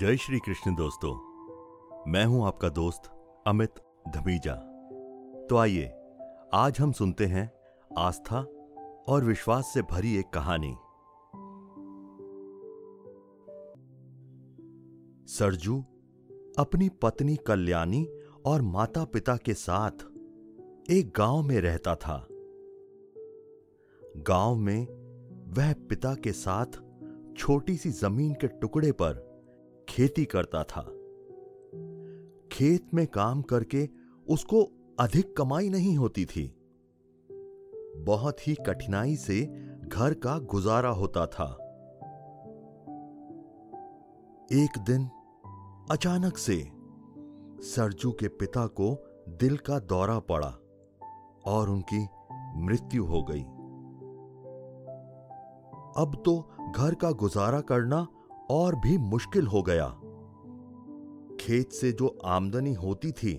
जय श्री कृष्ण दोस्तों, मैं हूँ आपका दोस्त अमित धमीजा। तो आइए, आज हम सुनते हैं आस्था और विश्वास से भरी एक कहानी। सरजू, अपनी पत्नी कल्याणी और माता पिता के साथ एक गाँव में रहता था। गाँव में वह पिता के साथ छोटी सी ज़मीन के टुकड़े पर खेती करता था। खेत में काम करके उसको अधिक कमाई नहीं होती थी। बहुत ही कठिनाई से घर का गुजारा होता था। एक दिन अचानक से सरजू के पिता को दिल का दौरा पड़ा और उनकी मृत्यु हो गई। अब तो घर का गुजारा करना और भी मुश्किल हो गया। खेत से जो आमदनी होती थी,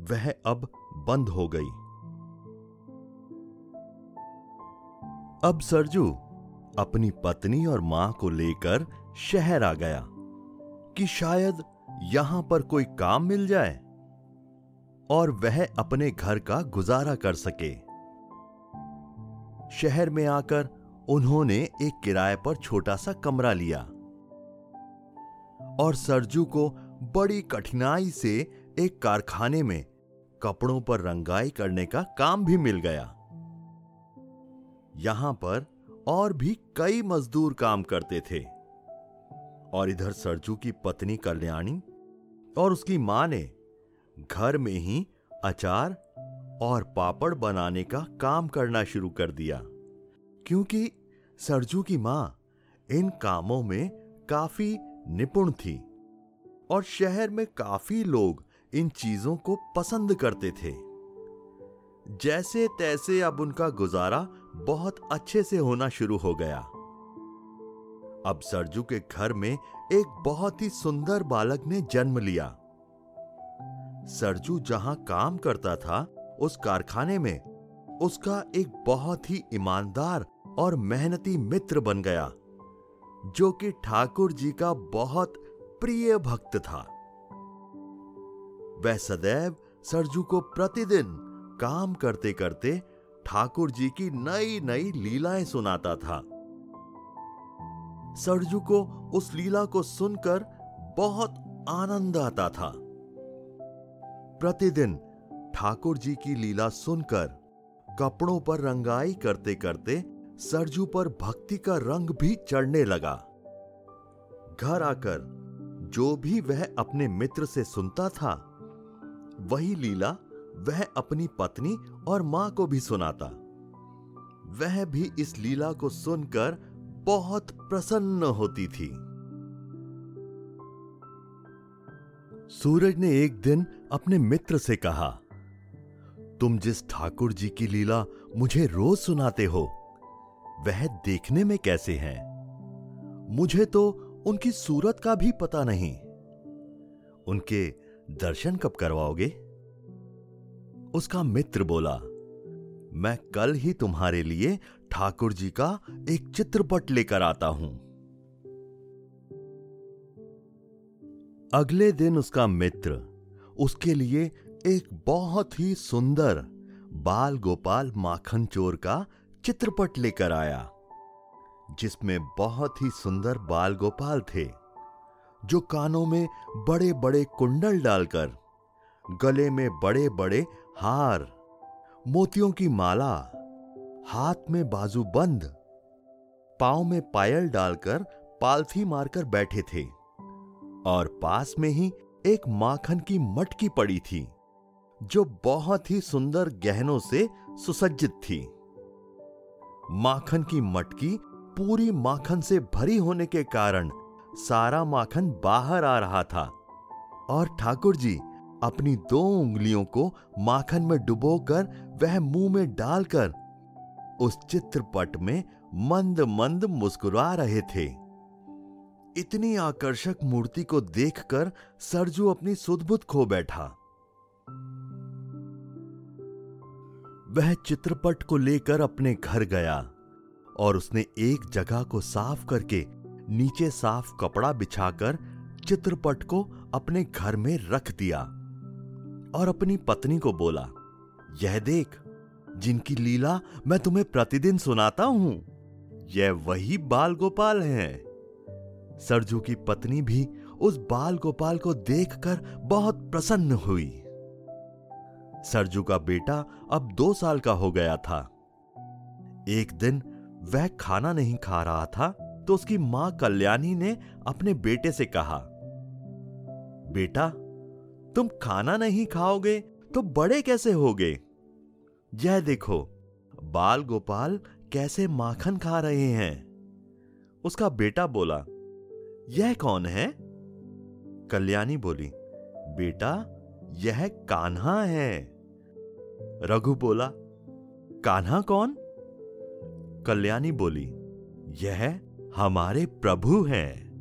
वह अब बंद हो गई। अब सरजू अपनी पत्नी और माँ को लेकर शहर आ गया कि शायद यहाँ पर कोई काम मिल जाए और वह अपने घर का गुजारा कर सके। शहर में आकर उन्होंने एक किराए पर छोटा सा कमरा लिया। और सरजू को बड़ी कठिनाई से एक कारखाने में कपड़ों पर रंगाई करने का काम भी मिल गया। यहाँ पर और भी कई मजदूर काम करते थे। और इधर सरजू की पत्नी कल्याणी और उसकी माँ ने घर में ही अचार और पापड़ बनाने का काम करना शुरू कर दिया। क्योंकि सरजू की माँ इन कामों में काफ़ी निपुण थी और शहर में काफ़ी लोग इन चीज़ों को पसंद करते थे। जैसे तैसे अब उनका गुजारा बहुत अच्छे से होना शुरू हो गया। अब सरजू के घर में एक बहुत ही सुंदर बालक ने जन्म लिया। सरजू जहाँ काम करता था, उस कारखाने में, उसका एक बहुत ही ईमानदार और मेहनती मित्र बन गया। जो कि ठाकुर जी का बहुत प्रिय भक्त था। वह सदैव सरजू को प्रतिदिन काम करते करते ठाकुर जी की नई नई लीलाएँ सुनाता था। सरजू को उस लीला को सुनकर बहुत आनंद आता था। प्रतिदिन ठाकुर जी की लीला सुनकर कपड़ों पर रंगाई करते करते सरजू पर भक्ति का रंग भी चढ़ने लगा। घर आकर जो भी वह अपने मित्र से सुनता था, वही लीला वह अपनी पत्नी और माँ को भी सुनाता। वह भी इस लीला को सुनकर बहुत प्रसन्न होती थी। सूरज ने एक दिन अपने मित्र से कहा, तुम जिस ठाकुर जी की लीला मुझे रोज सुनाते हो वह देखने में कैसे हैं? मुझे तो उनकी सूरत का भी पता नहीं। उनके दर्शन कब करवाओगे? उसका मित्र बोला, मैं कल ही तुम्हारे लिए ठाकुर जी का एक चित्रपट लेकर आता हूँ। अगले दिन उसका मित्र उसके लिए एक बहुत ही सुंदर बाल गोपाल माखन चोर का चित्रपट लेकर आया, जिसमें बहुत ही सुंदर बाल गोपाल थे, जो कानों में बड़े बड़े कुंडल डालकर, गले में बड़े बड़े हार, मोतियों की माला, हाथ में बाजू बंद, पाँव में पायल डालकर पालथी मारकर बैठे थे और पास में ही एक माखन की मटकी पड़ी थी, जो बहुत ही सुंदर गहनों से सुसज्जित थी। माखन की मटकी पूरी माखन से भरी होने के कारण सारा माखन बाहर आ रहा था। और ठाकुर जी अपनी दो उंगलियों को माखन में डुबोकर वह मुँह में डालकर उस चित्रपट में मंद मंद मुस्कुरा रहे थे। इतनी आकर्षक मूर्ति को देखकर सरजू अपनी सुदबुद खो बैठा। वह चित्रपट को लेकर अपने घर गया और उसने एक जगह को साफ़ करके नीचे साफ़ कपड़ा बिछाकर चित्रपट को अपने घर में रख दिया और अपनी पत्नी को बोला, यह देख, जिनकी लीला मैं तुम्हें प्रतिदिन सुनाता हूँ, यह वही बाल गोपाल हैं। सरजू की पत्नी भी उस बाल गोपाल को देखकर बहुत प्रसन्न हुई। सरजू का बेटा अब दो साल का हो गया था। एक दिन वह खाना नहीं खा रहा था तो उसकी माँ कल्याणी ने अपने बेटे से कहा, बेटा, तुम खाना नहीं खाओगे तो बड़े कैसे होगे? यह देखो, बाल गोपाल कैसे माखन खा रहे हैं। उसका बेटा बोला, यह कौन है? कल्याणी बोली, बेटा, यह कान्हा है। रघु बोला, कान्हा कौन? कल्याणी बोली, यह हमारे प्रभु हैं।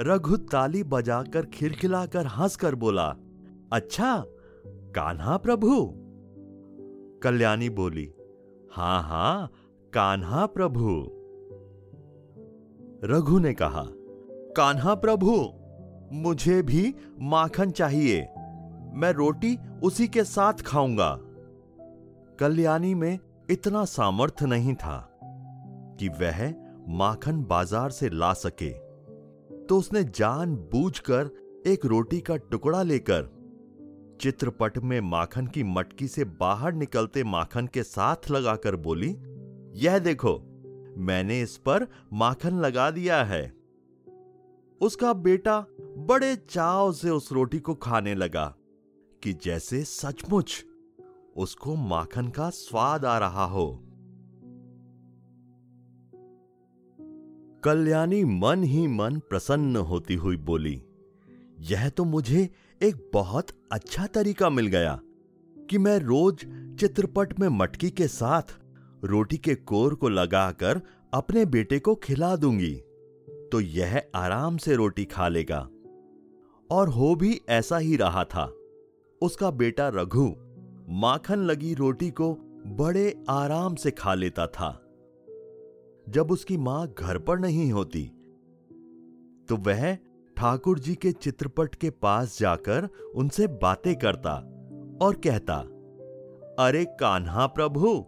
रघु ताली बजाकर खिलखिलाकर हंसकर बोला अच्छा कान्हा प्रभु? कल्याणी बोली, हाँ हाँ, कान्हा प्रभु। रघु ने कहा, कान्हा प्रभु, मुझे भी माखन चाहिए। मैं रोटी उसी के साथ खाऊँगा। कल्याणी में इतना सामर्थ्य नहीं था कि वह माखन बाज़ार से ला सके। तो उसने जान बूझकर एक रोटी का टुकड़ा लेकर चित्रपट में माखन की मटकी से बाहर निकलते माखन के साथ लगाकर बोली, यह देखो, मैंने इस पर माखन लगा दिया है। उसका बेटा बड़े चाव से उस रोटी को खाने लगा। कि जैसे सचमुच उसको माखन का स्वाद आ रहा हो। कल्याणी मन ही मन प्रसन्न होती हुई बोली, यह तो मुझे एक बहुत अच्छा तरीका मिल गया कि मैं रोज चित्रपट में मटकी के साथ रोटी के कोर को लगाकर अपने बेटे को खिला दूँगी तो यह आराम से रोटी खा लेगा। और हो भी ऐसा ही रहा था। उसका बेटा रघु माखन लगी रोटी को बड़े आराम से खा लेता था। जब उसकी माँ घर पर नहीं होती तो वह ठाकुर जी के चित्रपट के पास जाकर उनसे बातें करता और कहता, अरे कान्हा प्रभु,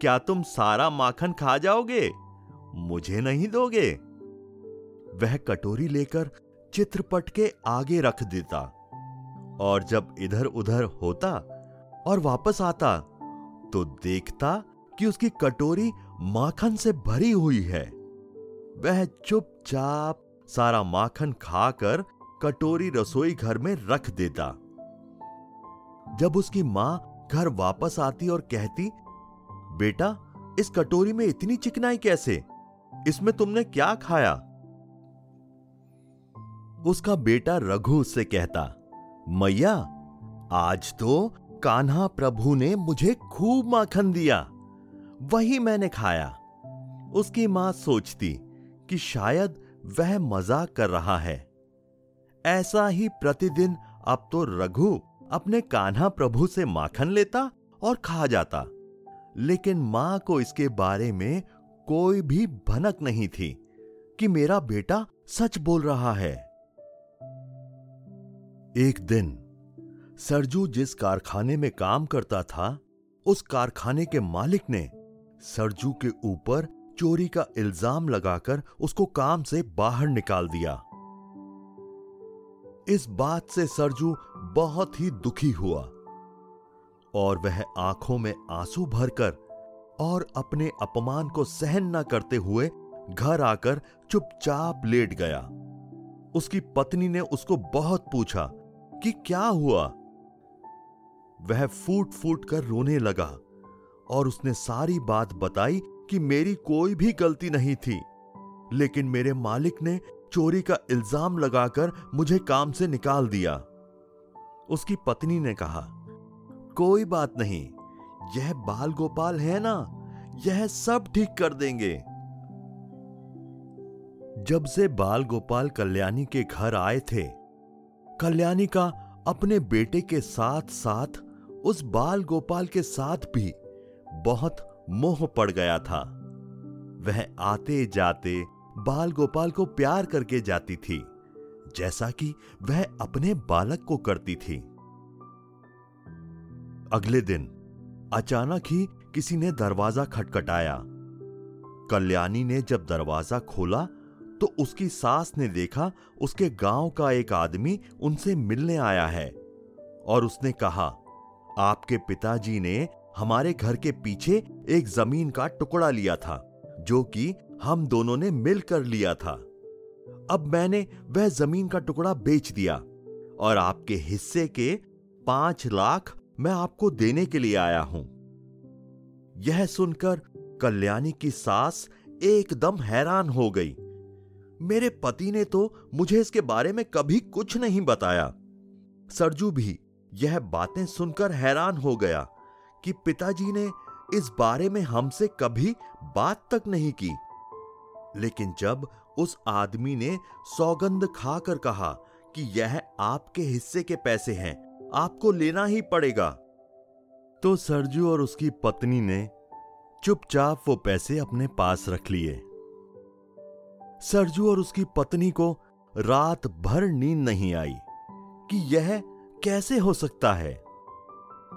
क्या तुम सारा माखन खा जाओगे? मुझे नहीं दोगे? वह कटोरी लेकर चित्रपट के आगे रख देता। और जब इधर उधर होता और वापस आता तो देखता कि उसकी कटोरी माखन से भरी हुई है। वह चुपचाप सारा माखन खाकर कटोरी रसोई घर में रख देता। जब उसकी माँ घर वापस आती और कहती, बेटा, इस कटोरी में इतनी चिकनाई कैसे? इसमें तुमने क्या खाया? उसका बेटा रघु उससे कहता मैया, आज तो कान्हा प्रभु ने मुझे खूब माखन दिया। वही मैंने खाया। उसकी माँ सोचती कि शायद वह मज़ाक कर रहा है। ऐसा ही प्रतिदिन अब तो रघु अपने कान्हा प्रभु से माखन लेता और खा जाता। लेकिन माँ को इसके बारे में कोई भी भनक नहीं थी कि मेरा बेटा सच बोल रहा है। एक दिन, सरजू जिस कारखाने में काम करता था, उस कारखाने के मालिक ने सरजू के ऊपर चोरी का इल्ज़ाम लगाकर उसको काम से बाहर निकाल दिया। इस बात से सरजू बहुत ही दुखी हुआ और वह आँखों में आँसू भरकर और अपने अपमान को सहन न करते हुए घर आकर चुपचाप लेट गया। उसकी पत्नी ने उसको बहुत पूछा कि क्या हुआ? वह फूट फूट कर रोने लगा और उसने सारी बात बताई कि मेरी कोई भी गलती नहीं थी। लेकिन मेरे मालिक ने चोरी का इल्ज़ाम लगाकर मुझे काम से निकाल दिया। उसकी पत्नी ने कहा, कोई बात नहीं, यह बाल गोपाल है ना, यह सब ठीक कर देंगे। जब से बाल गोपाल कल्याणी के घर आए थे कल्याणी का अपने बेटे के साथ साथ, उस बाल गोपाल के साथ भी बहुत मोह पड़ गया था। वह आते जाते बाल गोपाल को प्यार करके जाती थी, जैसा कि वह अपने बालक को करती थी। अगले दिन, अचानक ही किसी ने दरवाज़ा खटखटाया। कल्याणी ने जब दरवाज़ा खोला तो उसकी सास ने देखा, उसके गाँव का एक आदमी उनसे मिलने आया है। और उसने कहा, आपके पिताजी ने हमारे घर के पीछे एक ज़मीन का टुकड़ा लिया था, जो कि हम दोनों ने मिलकर लिया था। अब मैंने वह ज़मीन का टुकड़ा बेच दिया, और आपके हिस्से के पाँच लाख मैं आपको देने के लिए आया हूँ। यह सुनकर कल्याणी की सास एकदम हैरान हो गई। मेरे पति ने तो मुझे इसके बारे में कभी कुछ नहीं बताया। सरजू भी यह बातें सुनकर हैरान हो गया कि पिताजी ने इस बारे में हमसे कभी बात तक नहीं की। लेकिन जब उस आदमी ने सौगंध खाकर कहा कि यह आपके हिस्से के पैसे हैं, आपको लेना ही पड़ेगा। तो सरजू और उसकी पत्नी ने चुपचाप वो पैसे अपने पास रख लिए। सरजू और उसकी पत्नी को रात भर नींद नहीं आई कि यह कैसे हो सकता है।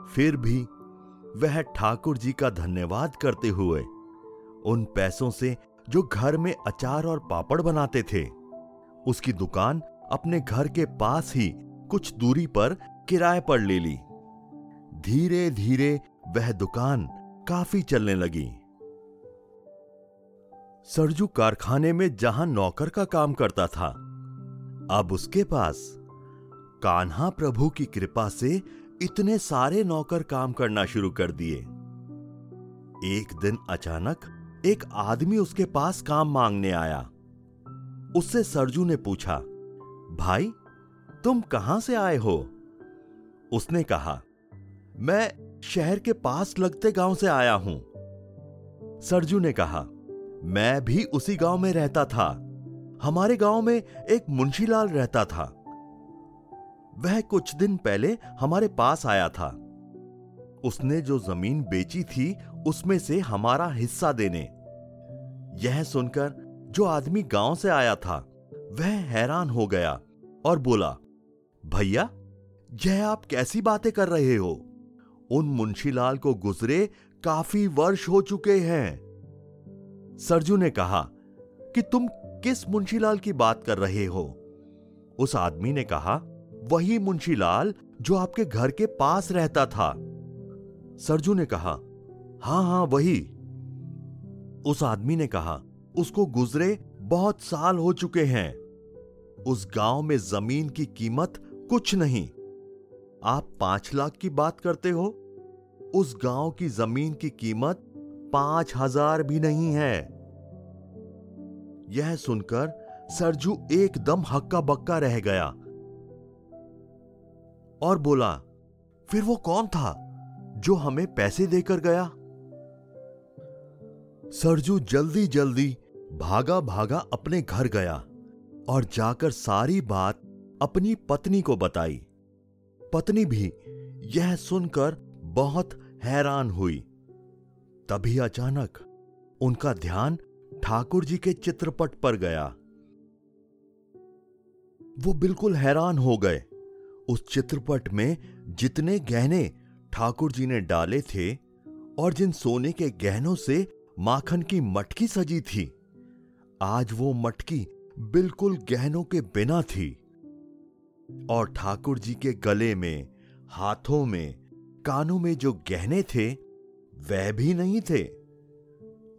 फिर भी वह ठाकुर जी का धन्यवाद करते हुए उन पैसों से जो घर में अचार और पापड़ बनाते थे, उसकी दुकान अपने घर के पास ही कुछ दूरी पर किराए पर ले ली। धीरे धीरे वह दुकान काफ़ी चलने लगी। सरजू कारखाने में जहाँ नौकर का काम करता था, अब उसके पास कान्हा प्रभु की कृपा से इतने सारे नौकर काम करना शुरू कर दिए। एक दिन अचानक एक आदमी उसके पास काम मांगने आया। उससे सरजू ने पूछा, भाई, तुम कहाँ से आए हो? उसने कहा, मैं शहर के पास लगते गाँव से आया हूँ। सरजू ने कहा मैं भी उसी गाँव में रहता था। हमारे गाँव में एक मुंशीलाल रहता था। वह कुछ दिन पहले हमारे पास आया था। उसने जो ज़मीन बेची थी, उसमें से हमारा हिस्सा देने। यह सुनकर जो आदमी गाँव से आया था, वह हैरान हो गया और बोला, भैया, यह आप कैसी बातें कर रहे हो? उन मुंशीलाल को गुजरे काफ़ी वर्ष हो चुके हैं। सरजू ने कहा कि तुम किस मुंशीलाल की बात कर रहे हो? उस आदमी ने कहा, वही मुंशीलाल जो आपके घर के पास रहता था। सरजू ने कहा, हाँ हाँ, वही। उस आदमी ने कहा, उसको गुजरे बहुत साल हो चुके हैं। उस गाँव में ज़मीन की कीमत कुछ नहीं। आप पाँच लाख की बात करते हो? उस गाँव की ज़मीन की कीमत पाँच हज़ार भी नहीं है। यह सुनकर सरजू एकदम हक्का बक्का रह गया। और बोला, फिर वो कौन था जो हमें पैसे देकर गया? सरजू जल्दी जल्दी भागा भागा अपने घर गया और जाकर सारी बात अपनी पत्नी को बताई। पत्नी भी यह सुनकर बहुत हैरान हुई। तभी अचानक उनका ध्यान ठाकुर जी के चित्रपट पर गया। वो बिल्कुल हैरान हो गए। उस चित्रपट में जितने गहने ठाकुर जी ने डाले थे और जिन सोने के गहनों से माखन की मटकी सजी थी, आज वो मटकी बिल्कुल गहनों के बिना थी। और ठाकुर जी के गले में, हाथों में, कानों में जो गहने थे वह भी नहीं थे।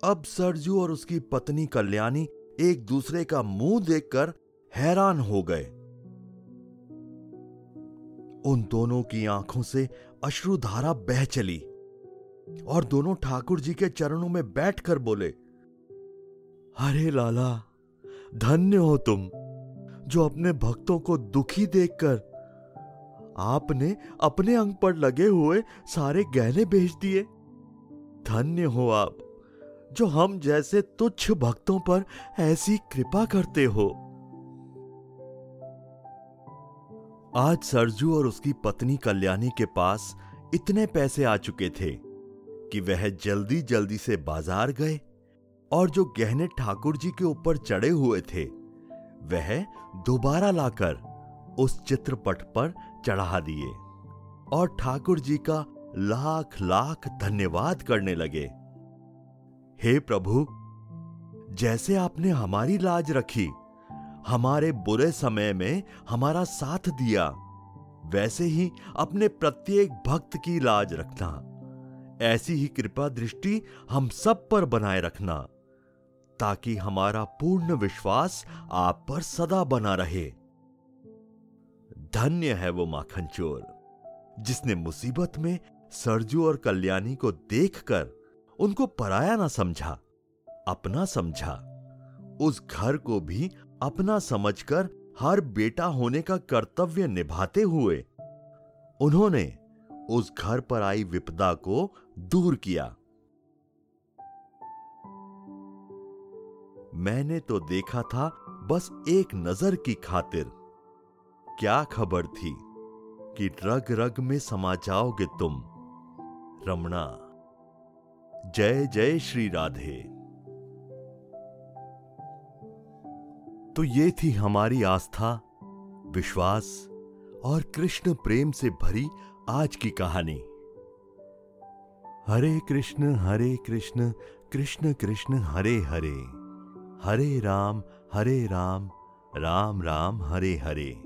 अब सरजू और उसकी पत्नी कल्याणी एक दूसरे का मुँह देखकर हैरान हो गए। उन दोनों की आँखों से अश्रुधारा बह चली और दोनों ठाकुर जी के चरणों में बैठकर बोले, अरे लाला, धन्य हो तुम, जो अपने भक्तों को दुखी देखकर आपने अपने अंग पर लगे हुए सारे गहने बेच दिए। धन्य हो आप, जो हम जैसे तुच्छ भक्तों पर ऐसी कृपा करते हो। आज सरजू और उसकी पत्नी कल्याणी के पास इतने पैसे आ चुके थे कि वह जल्दी जल्दी से बाज़ार गए और जो गहने ठाकुर जी के ऊपर चढ़े हुए थे, वह दोबारा लाकर उस चित्रपट पर चढ़ा दिए और ठाकुर जी का लाख लाख धन्यवाद करने लगे। हे प्रभु, जैसे आपने हमारी लाज रखी, हमारे बुरे समय में हमारा साथ दिया, वैसे ही अपने प्रत्येक भक्त की लाज रखना। ऐसी ही कृपा दृष्टि हम सब पर बनाए रखना, ताकि हमारा पूर्ण विश्वास आप पर सदा बना रहे। धन्य है वो माखन चोर जिसने मुसीबत में सरजू और कल्याणी को देखकर उनको पराया ना समझा, अपना समझा। उस घर को भी अपना समझकर हर बेटा होने का कर्तव्य निभाते हुए उन्होंने उस घर पर आई विपदा को दूर किया। मैंने तो देखा था बस एक नज़र की खातिर। क्या खबर थी कि रग रग में समा जाओगे तुम? रमणा। जय जय श्री राधे। तो ये थी हमारी आस्था, विश्वास और कृष्ण प्रेम से भरी आज की कहानी। हरे कृष्ण हरे कृष्ण कृष्ण कृष्ण, हरे हरे। हरे राम हरे राम राम राम, हरे हरे।